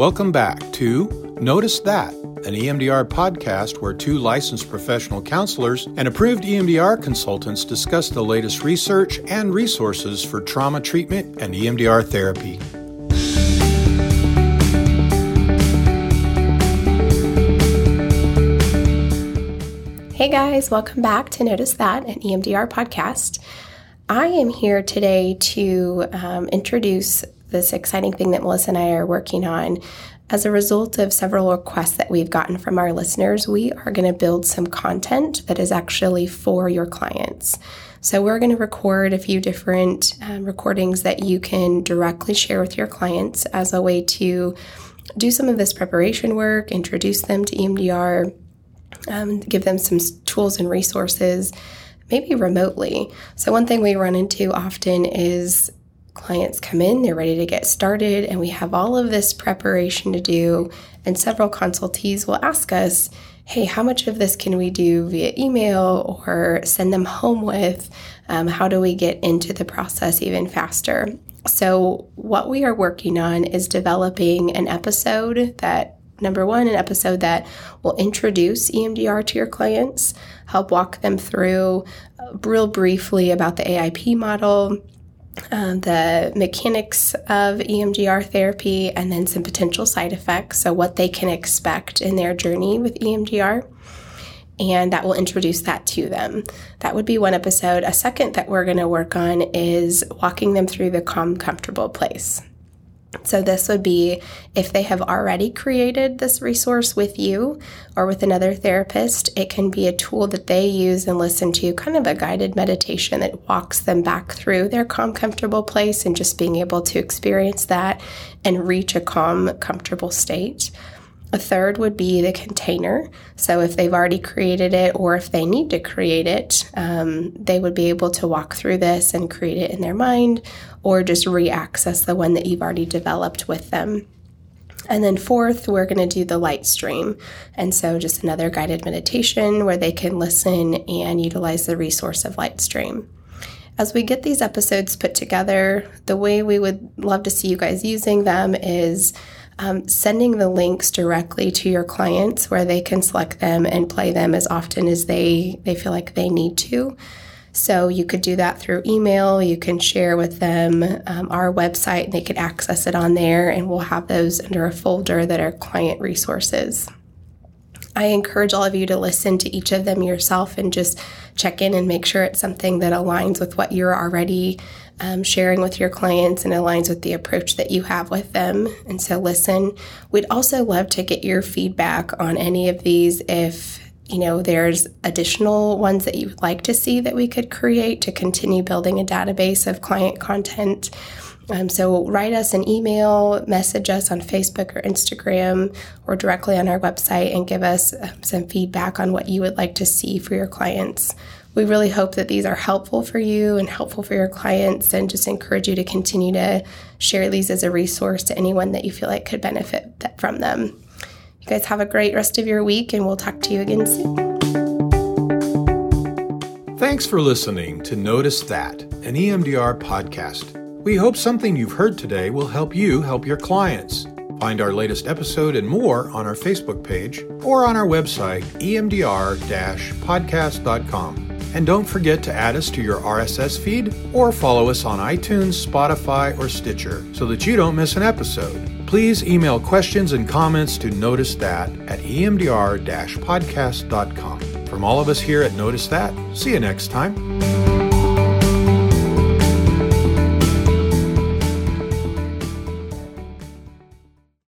Welcome back to Notice That, an EMDR podcast where two licensed professional counselors and approved EMDR consultants discuss the latest research and resources for trauma treatment and EMDR therapy. Hey guys, welcome back to Notice That, an EMDR podcast. I am here today to um, introduce this exciting thing that Melissa and I are working on. As a result of several requests that we've gotten from our listeners, we are going to build some content that is actually for your clients. So, we're going to record a few different um, recordings that you can directly share with your clients as a way to do some of this preparation work, introduce them to EMDR, um, give them some tools and resources, maybe remotely. So, one thing we run into often is clients come in, they're ready to get started, and we have all of this preparation to do. And several consultees will ask us, hey, how much of this can we do via email or send them home with? Um, how do we get into the process even faster? So, what we are working on is developing an episode that Number one, an episode that will introduce EMDR to your clients, help walk them through uh, real briefly about the AIP model, um, the mechanics of EMDR therapy, and then some potential side effects. So, what they can expect in their journey with EMDR. And that will introduce that to them. That would be one episode. A second that we're going to work on is walking them through the calm, comfortable place. So, this would be if they have already created this resource with you or with another therapist, it can be a tool that they use and listen to, kind of a guided meditation that walks them back through their calm, comfortable place and just being able to experience that and reach a calm, comfortable state. A third would be the container. So, if they've already created it or if they need to create it, um, they would be able to walk through this and create it in their mind or just re access the one that you've already developed with them. And then, fourth, we're going to do the light stream. And so, just another guided meditation where they can listen and utilize the resource of light stream As we get these episodes put together, the way we would love to see you guys using them is um, sending the links directly to your clients where they can select them and play them as often as they, they feel like they need to. So you could do that through email. You can share with them um, our website, and they could access it on there, and we'll have those under a folder that are client resources. I encourage all of you to listen to each of them yourself and just check in and make sure it's something that aligns with what you're already um, sharing with your clients and aligns with the approach that you have with them. And so, listen, we'd also love to get your feedback on any of these if you know there's additional ones that you would like to see that we could create to continue building a database of client content um, so write us an email, message us on Facebook or Instagram, or directly on our website and give us um, some feedback on what you would like to see for your clients. We really hope that these are helpful for you and helpful for your clients, and just encourage you to continue to share these as a resource to anyone that you feel like could benefit from them. You guys have a great rest of your week, and we'll talk to you again soon. Thanks for listening to Notice That, an EMDR podcast. We hope something you've heard today will help you help your clients. Find our latest episode and more on our Facebook page or on our website, emdr podcast.com. And don't forget to add us to your RSS feed or follow us on iTunes, Spotify, or Stitcher so that you don't miss an episode. Please email questions and comments to Notice That at emdr podcast.com. From all of us here at Notice That, see you next time.